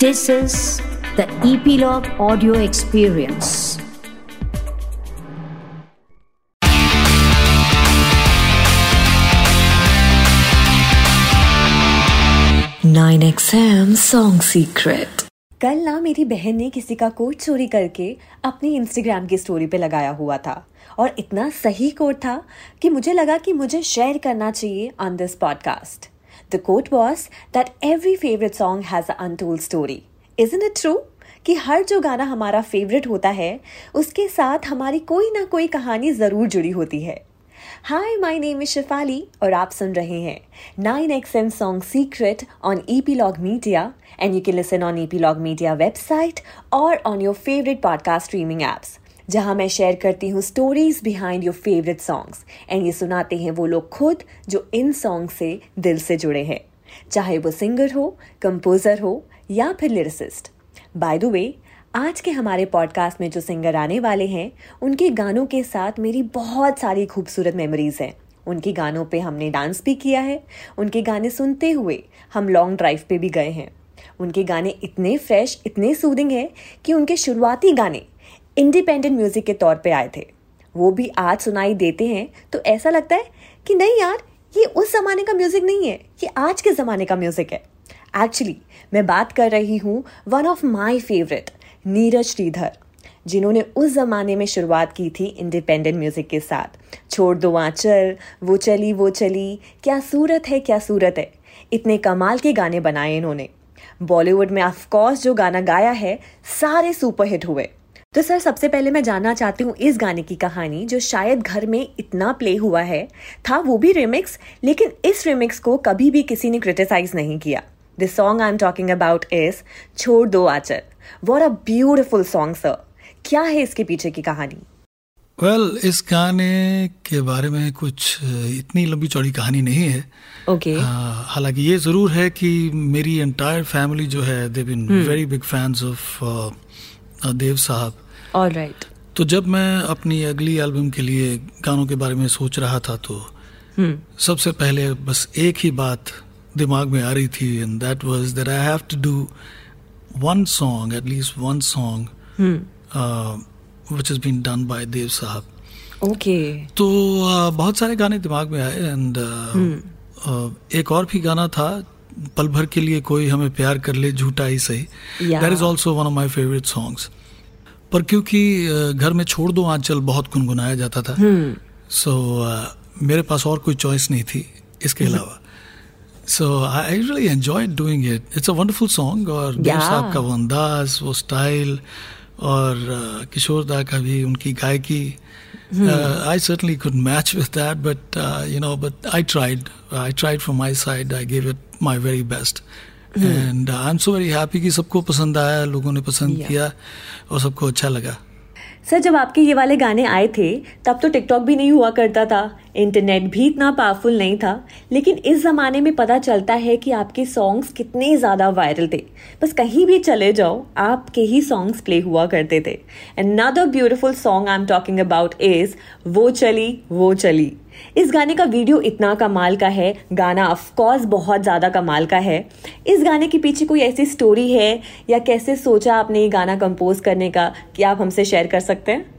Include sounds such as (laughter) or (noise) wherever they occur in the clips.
This is the Epilogue Audio Experience. Nine XM Song Secret. कल ना मेरी बहन ने किसी का कोड चोरी करके अपनी इंस्टाग्राम की स्टोरी पे लगाया हुआ था और इतना सही कोड था कि मुझे लगा कि मुझे शेयर करना चाहिए on this podcast the code was that every favourite song has a untold story is it true कि हर जो गाना हमारा फेवरेट होता है, उसके साथ हमारी कोई ना कोई कहानी ज़रूर जुड़ी होती है। Hi my name is Shifali और आप सुन रहे हैं nine X M song secret on E P log media and you can listen on E P log media website और on your favourite podcast streaming apps जहाँ मैं share करती हूँ stories behind your favourite songs and ये सुनाते हैं वो लोग खुद जो इन सॉन्ग से दिल से जुड़े हैं. चाहे वो सिंगर हो कंपोजर हो, या फिर लिरिसिस्ट बाय द वे आज के हमारे पॉडकास्ट में जो सिंगर आने वाले हैं, उनके गानों के साथ मेरी बहुत सारी खूबसूरत मेमोरीज हैं. उनके गानों पे हमने डांस भी किया है. उनके गाने सुनते हुए हम लॉन्ग ड्राइव पे भी गए हैं. उनके गाने इतने फ्रेश इतने सूदिंग हैं कि उनके शुरुआती गाने इंडिपेंडेंट म्यूज़िक के तौर पे आए थे। वो भी आज सुनाई देते हैं तो ऐसा लगता है कि नहीं यार, ये उस जमाने का म्यूज़िक नहीं है, ये आज के ज़माने का म्यूज़िक है। एक्चुअली मैं बात कर रही हूँ one of my favourite Neeraj Shridhar, जिन्होंने उस ज़माने में शुरुआत की थी इंडिपेंडेंट म्यूज़िक के साथ। छोड़ दो आंचल, वो चली वो चली, क्या सूरत है, क्या सूरत है। इतने कमाल के गाने बनाए इन्होंने। बॉलीवुड में ऑफकोर्स जो गाना गाया है, सारे सुपरहिट हुए। तो सर सबसे पहले मैं जानना चाहती हूँ इस गाने की कहानी जो शायद घर में इतना प्ले हुआ है। था वो भी रिमिक्स लेकिन इस रिमिक्स को कभी भी किसी ने क्रिटिसाइज नहीं किया। The song I am talking about is छोड़ दो आचर what a beautiful song sir क्या है इसके पीछे की कहानी? वेल well, इस गाने के बारे में कुछ इतनी लंबी चौड़ी कहानी नहीं है। Okay okay. हालाँकि ये ज़रूर है कि मेरी एंटायर फैमिली जो है they been very big fans of Dev Sahab. All right तो जब मैं अपनी अगली एल्बम के लिए गानों के बारे में सोच रहा था तो hmm. सबसे पहले बस एक ही बात दिमाग में आ रही थी and that was that I have to do one song at least one song which is been done by Dev Sahab okay तो uh, बहुत सारे गाने दिमाग में आए एंड uh, hmm. uh, एक और भी गाना था पल भर के लिए कोई हमें प्यार कर ले झूठा ही सही। That is also one of my favourite songs पर क्योंकि घर में छोड़ दो आंचल बहुत गुनगुनाया जाता था। सो hmm. so, मेरे पास और कोई चॉइस नहीं थी इसके hmm. अलावा। So I really enjoy doing it it's a wonderful song और देव साहब का वो अंदाज वो स्टाइल और uh, किशोर दा का भी उनकी गायकी। I certainly could match with that but you know but I tried I tried from my side I give it my very best and I am so very happy कि सबको पसंद आया लोगों ने पसंद Yeah. किया और सबको अच्छा लगा। सर जब आपके ये वाले गाने आए थे तब तो टिकटॉक भी नहीं हुआ करता था। इंटरनेट भी इतना पावरफुल नहीं था। लेकिन इस जमाने में पता चलता है कि आपके सॉन्ग्स कितने ज़्यादा वायरल थे। बस कहीं भी चले जाओ आपके ही सॉन्ग्स प्ले हुआ करते थे। Another beautiful song I am talking about is वो चली वो चली। इस गाने का वीडियो इतना कमाल का है गाना ऑफकोर्स बहुत ज़्यादा कमाल का है। इस गाने के पीछे कोई ऐसी स्टोरी है या कैसे सोचा आपने ये गाना कंपोज करने का कि आप हमसे शेयर कर सकते हैं?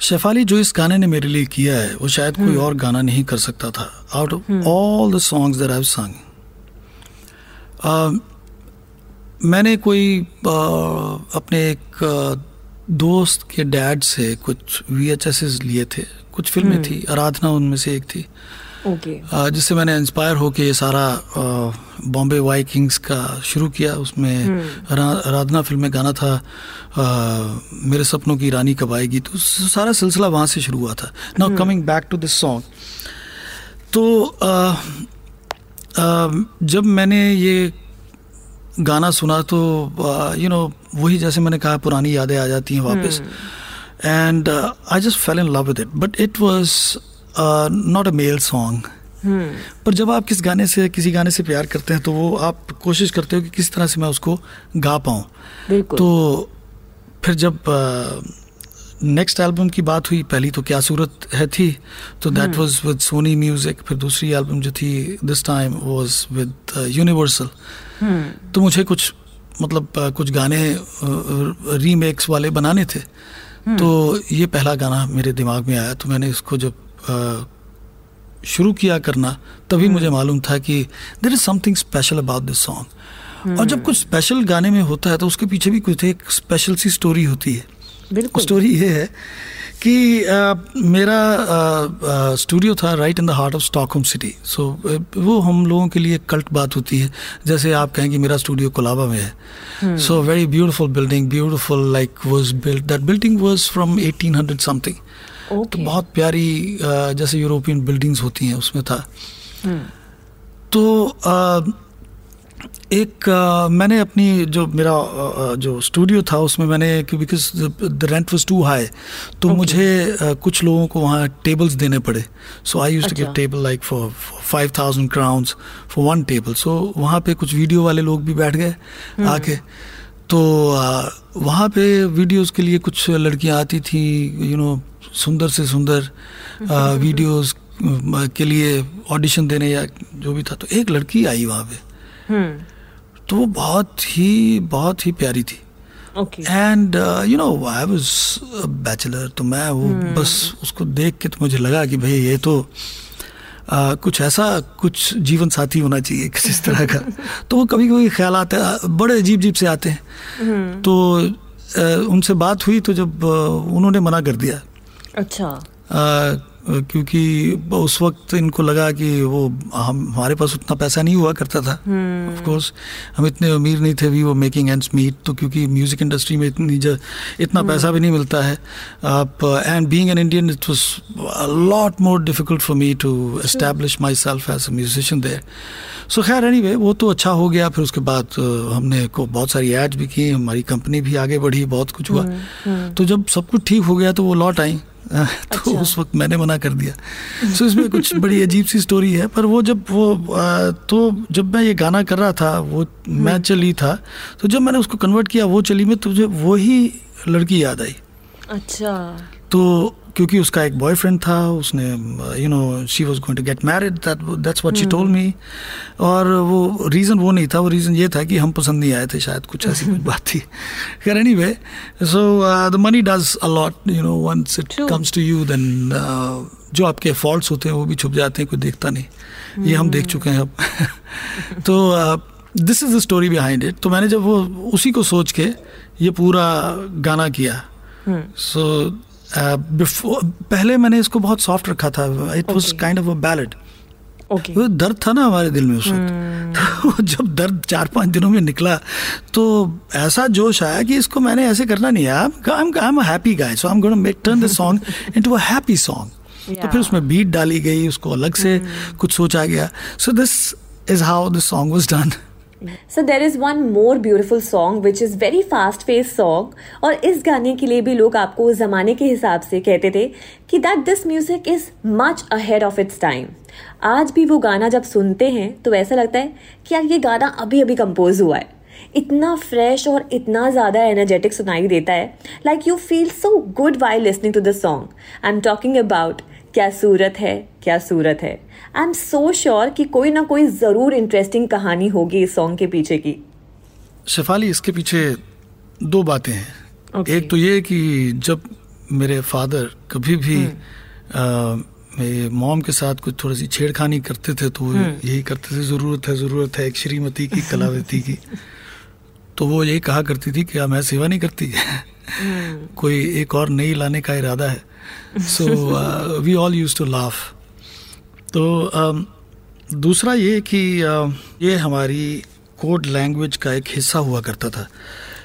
शेफाली जो इस गाने ने मेरे लिए किया है वो शायद कोई और गाना नहीं कर सकता था। Out of all the songs that I sung मैंने कोई uh, अपने एक uh, दोस्त के डैड से कुछ वी लिए थे। कुछ फ़िल्में थी आराधना उनमें से एक थी। uh, जिससे मैंने इंस्पायर होके ये सारा बॉम्बे वाई किंग्स का शुरू किया। उसमें आराधना फ़िल्म में गाना था uh, मेरे सपनों की रानी कब आएगी? तो सारा सिलसिला वहाँ से शुरू हुआ था। Now coming back to this song तो uh, uh, जब मैंने ये गाना सुना तो यू नो वही जैसे मैंने कहा पुरानी यादें आ जाती हैं वापस। And I just fell in love with it but it was not a male song पर जब आप किस गाने से किसी गाने से प्यार करते हैं तो वो आप कोशिश करते हो कि किस तरह से मैं उसको गा पाऊँ। तो फिर जब नेक्स्ट uh, एल्बम की बात हुई पहली तो क्या सूरत है थी तो that was with Sony music फिर दूसरी एल्बम जो थी this time was with Universal तो मुझे कुछ मतलब आ, कुछ गाने रीमेक्स वाले बनाने थे। तो ये पहला गाना मेरे दिमाग में आया तो मैंने इसको जब आ, शुरू किया करना तभी मुझे मालूम था कि there is something special about this song और जब कुछ स्पेशल गाने में होता है तो उसके पीछे भी कुछ एक स्पेशल सी स्टोरी होती है। स्टोरी ये है कि आ, मेरा स्टूडियो था right in the heart of Stockholm city so वो हम लोगों के लिए कल्ट बात होती है। जैसे आप कहें कि मेरा स्टूडियो कोलाबा में है। So very beautiful building beautiful like was build that building was from 1800 something तो बहुत प्यारी जैसे यूरोपियन बिल्डिंग्स होती हैं उसमें था। तो आ, एक आ, मैंने अपनी जो मेरा आ, जो स्टूडियो था उसमें मैंने because the rent was too high तो okay. मुझे आ, कुछ लोगों को वहाँ टेबल्स देने पड़े so I use to give. Table like for five thousand crowns for one table so वहाँ पे कुछ वीडियो वाले लोग भी बैठ गए hmm. आके तो वहाँ पे वीडियोस के लिए कुछ लड़कियाँ आती थी यू नो सुंदर से सुंदर वीडियोस (laughs) के लिए ऑडिशन देने या जो भी था तो एक लड़की आई वहाँ पे तो वो बहुत ही बहुत ही प्यारी थी। And you know I was bachelor तो मैं वो hmm. बस उसको देख के तो मुझे लगा कि भाई ये तो uh, कुछ ऐसा कुछ जीवन साथी होना चाहिए किसी तरह का। (laughs) तो वो कभी कभी ख्याल आते हैं बड़े अजीब अजीब से आते हैं। तो uh, उनसे बात हुई तो जब uh, उन्होंने मना कर दिया। अच्छा। आ, क्योंकि उस वक्त इनको लगा कि वो हम हमारे पास उतना पैसा नहीं हुआ करता था। ऑफ़ कोर्स हम इतने अमीर नहीं थे वी वो मेकिंग एंड्स मीट तो क्योंकि म्यूज़िक इंडस्ट्री में इतनी ज, इतना पैसा भी नहीं मिलता है। आप and being an Indian it was lot more difficult for me to establish myself as a musician there so खैर एनी वो तो अच्छा हो गया। फिर उसके बाद हमने को बहुत सारी एड्स भी की हमारी कंपनी भी आगे बढ़ी बहुत कुछ हुआ। तो जब सब कुछ ठीक हो गया तो वो लौट आई। (laughs) तो अच्छा। उस वक्त मैंने मना कर दिया। सो इसमें कुछ बड़ी अजीब सी स्टोरी है पर वो जब वो आ, तो जब मैं ये गाना कर रहा था वो मैं चली था तो जब मैंने उसको कन्वर्ट किया वो चली में तो मुझे वही लड़की याद आई। अच्छा। तो क्योंकि उसका एक बॉयफ्रेंड था उसने you know she was going to get married that that's what she told me और वो रीज़न वो नहीं था वो रीज़न ये था कि हम पसंद नहीं आए थे शायद कुछ ऐसी कुछ (laughs) बात थी। खैर anyway so the money does a lot you know once it comes to you then जो आपके फॉल्ट्स होते हैं वो भी छुप जाते हैं कोई देखता नहीं। hmm. ये हम देख चुके हैं अब। (laughs) तो this is the story behind it तो मैंने जब वो उसी को सोच के ये पूरा गाना किया सो पहले मैंने इसको बहुत सॉफ्ट रखा था। It was Okay. Kind of a ballad okay वो दर्द था ना हमारे दिल में उस वक्त। (laughs) तो जब दर्द चार पाँच दिनों में निकला तो ऐसा जोश आया कि इसको मैंने ऐसे करना नहीं है। I am a happy guy so I am gonna make turn this song into a happy song तो फिर उसमें बीट डाली गई उसको अलग से कुछ सोचा गया। So this is how this song was done So there is one more beautiful song which is very fast paced song और इस गाने के लिए भी लोग आपको जमाने के हिसाब से कहते थे कि that this music is much ahead of its time आज भी वो गाना जब सुनते हैं तो ऐसा लगता है कि यार ये गाना अभी अभी कंपोज हुआ है। इतना फ्रेश और इतना ज़्यादा एनर्जेटिक सुनाई देता है। Like you feel so good while listening to the song I am talking about क्या सूरत है, क्या सूरत है। आई एम सो श्योर कि कोई ना कोई ज़रूर इंटरेस्टिंग कहानी होगी इस सॉन्ग के पीछे की। शेफाली इसके पीछे दो बातें हैं। Okay. एक तो ये कि जब मेरे फादर कभी भी आ, मेरे मॉम के साथ कुछ थोड़ी सी छेड़खानी करते थे तो वो यही करते थे ज़रूरत है ज़रूरत है एक श्रीमती की कलावती की। (laughs) तो वो यही कहा करती थी कि "आ, मैं सेवा नहीं करती। (laughs) कोई एक और नई लाने का इरादा है। So we all use to laugh तो दूसरा ये कि ये हमारी कोड लैंग्वेज का एक हिस्सा हुआ करता था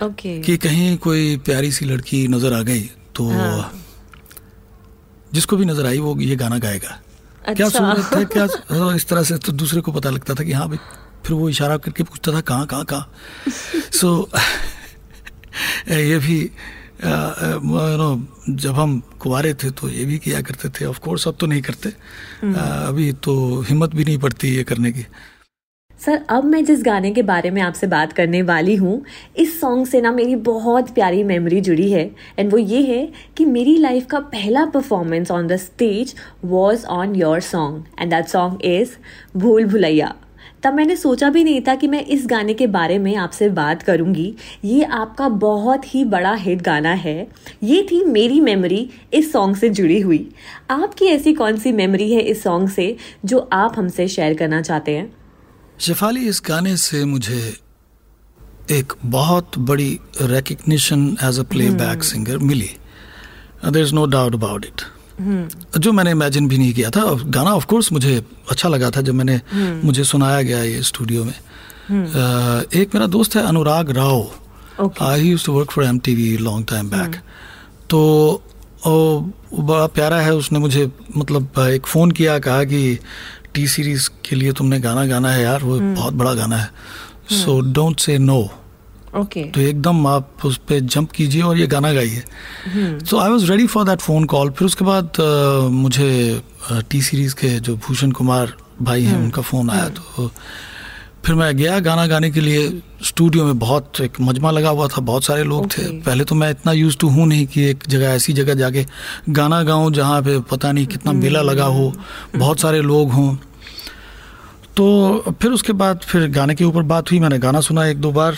ओके कि कहीं कोई प्यारी सी लड़की नज़र आ गई तो हाँ। जिसको भी नज़र आई वो ये गाना गाएगा अच्छा। क्या। सूरत है क्या हाँ, इस तरह से तो दूसरे को पता लगता था कि हाँ भाई फिर वो इशारा करके पूछता था कहाँ कहाँ कहाँ (laughs) सो (laughs) ये भी know, जब हम कुंवारे थे तो ये भी किया करते थे। ऑफ़ कोर्स अब तो नहीं करते। अ, अभी तो हिम्मत भी नहीं पड़ती ये करने की। सर अब मैं जिस गाने के बारे में आपसे बात करने वाली हूँ इस सॉन्ग से ना मेरी बहुत प्यारी मेमोरी जुड़ी है। एंड वो ये है कि मेरी लाइफ का पहला performance on the stage was on your song and that song is Bhool Bhulaiyaa. तब मैंने सोचा भी नहीं था कि मैं इस गाने के बारे में आपसे बात करूँगी। ये आपका बहुत ही बड़ा हिट गाना है। ये थी मेरी मेमोरी इस सॉन्ग से जुड़ी हुई। आपकी ऐसी कौन सी मेमोरी है इस सॉन्ग से जो आप हमसे शेयर करना चाहते हैं? शेफाली इस गाने से मुझे एक बहुत बड़ी recognition as a playback singer milli. There is no doubt about it जो मैंने इमेजिन भी नहीं किया था। गाना ऑफ़ कोर्स मुझे अच्छा लगा था जब मैंने मुझे सुनाया गया ये स्टूडियो में। uh, एक मेरा दोस्त है Anurag Rao. I use to work for M T V long time back तो ओ, बड़ा प्यारा है उसने मुझे मतलब एक फ़ोन किया कहा कि टी सीरीज़ के लिए तुमने गाना गाना है यार वो बहुत बड़ा गाना है। So don't say no okay तो एकदम आप उस पर जंप कीजिए और ये गाना गाइए। तो I was ready for that phone call फिर उसके बाद uh, मुझे टी uh, सीरीज़ के जो भूषण कुमार भाई हैं उनका फ़ोन आया तो फिर मैं गया गाना गाने के लिए। स्टूडियो में बहुत एक मजमा लगा हुआ था बहुत सारे लोग okay. थे पहले तो मैं इतना यूज़ टू हूँ नहीं कि एक जगह ऐसी जगह जाके गाना गाऊँ जहाँ पे पता नहीं कितना मेला लगा हो। बहुत सारे लोग हों। तो फिर उसके बाद फिर गाने के ऊपर बात हुई मैंने गाना सुना एक दो बार।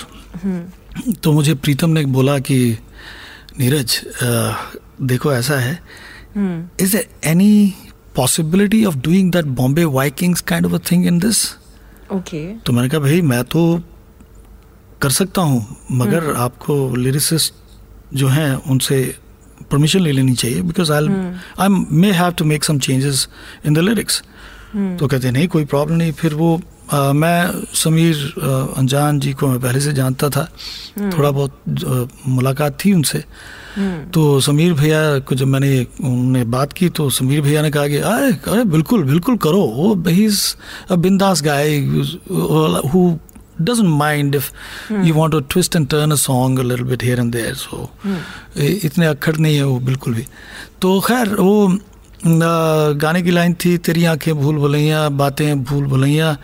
तो मुझे प्रीतम ने बोला कि नीरज देखो ऐसा है। Is any possibility of doing that Bombay Vikings kind of a thing in this okay तो मैंने कहा भाई मैं तो कर सकता हूँ मगर हम्म। आपको लिरिसिस्ट जो हैं उनसे परमिशन ले लेनी चाहिए because I I may have to make some changes in the lyrics तो कहते नहीं कोई प्रॉब्लम नहीं। फिर वो आ, मैं समीर अनजान जी को मैं पहले से जानता था हम्म। थोड़ा बहुत मुलाकात थी उनसे हम्म। तो समीर भैया को जब मैंने उन्होंने बात की तो समीर भैया ने कहा कि अरे अरे बिल्कुल बिल्कुल करो वो इज़ अ बिंदास guy who doesn't mind if hmm. you want to twist and turn a song a little bit here and there so hmm. इतने अक्खड़ नहीं है वो बिल्कुल भी तो खैर वो गाने की लाइन थी तेरी आँखें भूल भुलैया बातें भूल भुलैया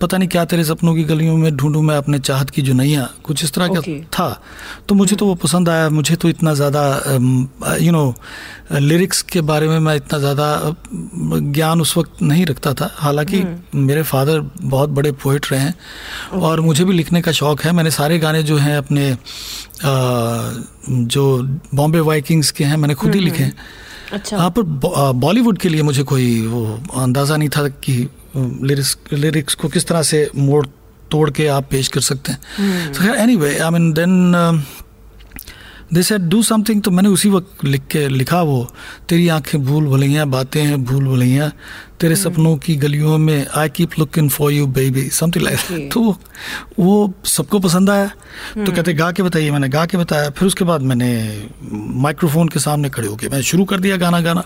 पता नहीं क्या तेरे सपनों की गलियों में ढूंढूं मैं अपने चाहत की जुनैया कुछ इस तरह okay. का था तो मुझे तो वो पसंद आया मुझे तो इतना ज़्यादा यू नो लिरिक्स के बारे में मैं इतना ज़्यादा ज्ञान उस वक्त नहीं रखता था हालाँकि हम्म। मेरे फादर बहुत बड़े पोइट रहे हैं okay. और मुझे भी लिखने का शौक़ है मैंने सारे गाने जो हैं अपने आ, जो बॉम्बे वाइकिंग्स के हैं मैंने खुद ही हम्म, लिखे हैं हम्म। अच्छा। हाँ पर बॉलीवुड के लिए मुझे कोई वो अंदाज़ा नहीं था कि लिरिक्स लिरिक्स को किस तरह से मोड़ तोड़ के आप पेश कर सकते हैं। Anyway I mean then they said do something तो मैंने उसी वक्त लिख के लिखा वो तेरी आँखें भूल भुलैया बातें हैं भूल भुलैया तेरे hmm. सपनों की गलियों में I keep looking for you baby something like तो वो सबको पसंद आया तो hmm. कहते गा के बताइए मैंने गा के बताया फिर उसके बाद मैंने माइक्रोफोन के सामने खड़े होके मैं शुरू कर दिया गाना गाना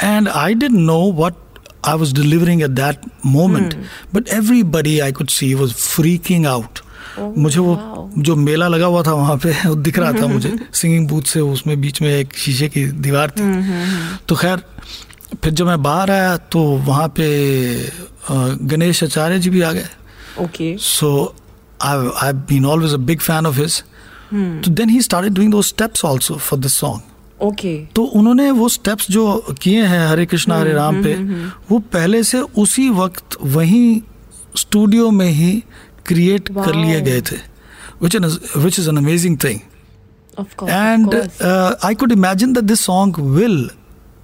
and I did know what I was delivering at that moment. Hmm. But everybody I could see was freaking out. मुझे वो जो मेला लगा हुआ था वहाँ पे वो दिख रहा था मुझे। (laughs) सिंगिंग बूथ से उसमें बीच में एक शीशे की दीवार थी। हम्म, हम्म, हम्म। तो खैर फिर जब मैं बाहर आया तो वहाँ पे गणेश आचार्य जी भी आ गए। Okay so I I been always a big fan of his तो then he started doing those steps also for this song okay तो उन्होंने वो स्टेप्स जो किए हैं हरे कृष्णा हरे राम पे वो पहले से उसी वक्त वहीं स्टूडियो में ही क्रिएट wow. कर लिए गए थे which in which is an amazing thing and I could imagine that this song will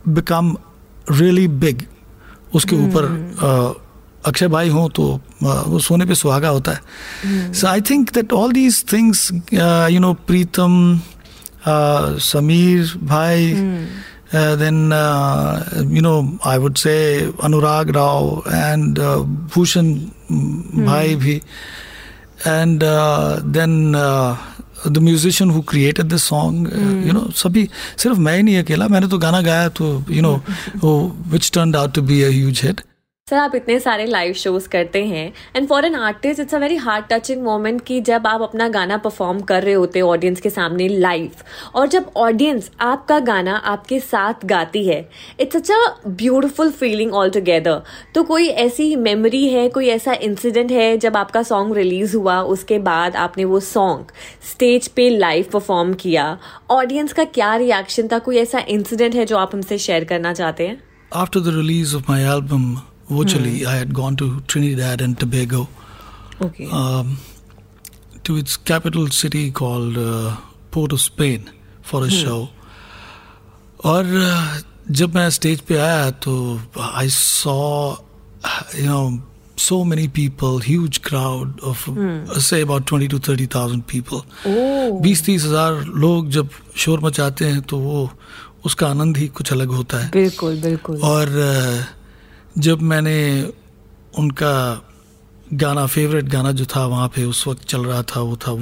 become really big उसके hmm. ऊपर uh, अक्षय भाई हों तो uh, वो सोने पे सुहागा होता है। So I think that all these things you know Pritam Sameer भाई then you know I would say Anurag Rao and Bhushan भाई भी and then the musician who created this song you know सभी सिर्फ़ मैं ही नहीं अकेला मैंने तो गाना गाया तो you know which turn out to be a huge hit sir, आप इतने सारे लाइव शोज़ करते हैं and for an artist it's a very heart touching moment कि जब आप अपना गाना परफॉर्म कर रहे होते ऑडियंस के सामने लाइव और जब ऑडियंस आपका गाना आपके साथ गाती है it's such a beautiful feeling all together तो कोई ऐसी मेमोरी है, कोई ऐसा इंसिडेंट है, जब आपका सॉन्ग रिलीज़ हुआ, उसके बाद आपने वो सॉन्ग स्टेज पे लाइव परफॉर्म किया ऑडियंस का क्या रिएक्शन था? कोई ऐसा इंसिडेंट है जो आप हमसे शेयर करना चाहते हैं? After the release of my album वो Mm. I had gone to Trinidad and Tobago, okay. um, to its capital city called uh, Port of Spain for a hmm. और uh, जब मैं स्टेज पे आया तो I saw you know so many people huge crowd of say about twenty two thirty thousand people बीस तीस हज़ार लोग जब शोर मचाते हैं तो वो उसका आनंद ही कुछ अलग होता है। बिल्कुल बिल्कुल। और uh, जब मैंने उनका गाना फेवरेट गाना जो था वहाँ पे उस वक्त चल रहा था वो था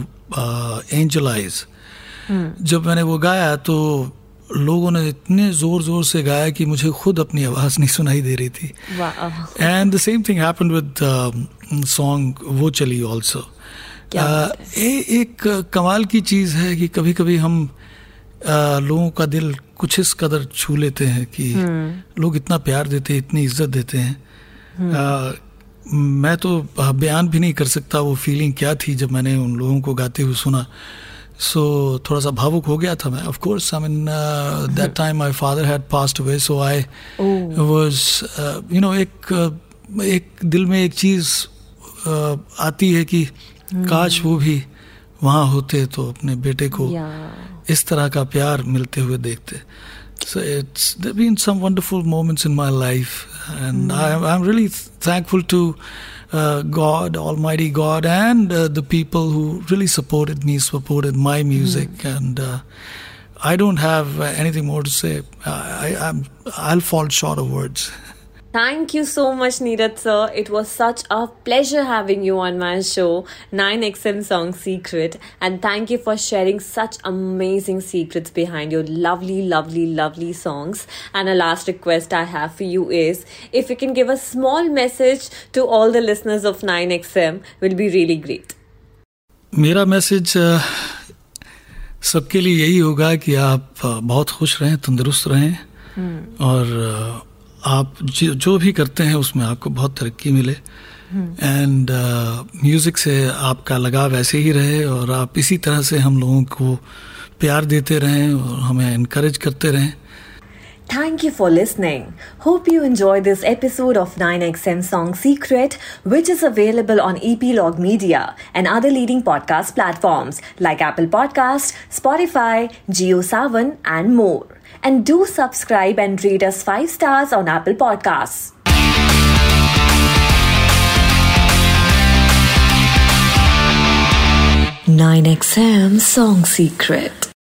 एंजल आइज़ जब मैंने वो गाया तो लोगों ने इतने ज़ोर ज़ोर से गाया कि मुझे खुद अपनी आवाज़ नहीं सुनाई दे रही थी। And the same thing happened with song वो चली ऑल्सो बात एक कमाल की चीज़ है कि कभी कभी हम अ, लोगों का दिल कुछ इस कदर छू लेते हैं कि लोग इतना प्यार देते हैं इतनी इज़्ज़त देते हैं। अ, मैं तो बयान भी नहीं कर सकता वो फीलिंग क्या थी जब मैंने उन लोगों को गाते हुए सुना। सो so, थोड़ा सा भावुक हो गया था मैं of course I mean that time my father had passed away so I was you know एक एक दिल में एक चीज़ uh, आती है कि काश वो भी वहाँ होते तो अपने बेटे को या इस तरह का प्यार मिलते हुए देखते so it's there been some wonderful moments in my life and I, i'm really thankful to uh, god almighty god and uh, the people who really supported me supported my music and uh, i don't have uh, anything more to say I, I, I'm, i'll fall short of words Thank you so much, Neeraj sir. It was such a pleasure having you on my show, 9XM Song Secret. And thank you for sharing such amazing secrets behind your lovely, lovely, lovely songs. And a last request I have for you is if you can give a small message to all the listeners of 9XM, will be really great. मेरा message अ, सबके लिए यही होगा कि आप अ, बहुत खुश रहें तंदुरुस्त रहें और अ, आप जो भी करते हैं उसमें आपको बहुत तरक्की मिले एंड म्यूज़िक uh, से आपका लगाव ऐसे ही रहे और आप इसी तरह से हम लोगों को प्यार देते रहें और हमें इनक्रेज करते रहें Thank you for listening. Hope you enjoyed this episode of 9XM Song Secret, which is available on Epilogue Media and other leading podcast platforms like Apple Podcast, Spotify, GeoSavan, and more. And do subscribe and rate us 5 stars on Apple Podcasts. Nine XM Song Secret.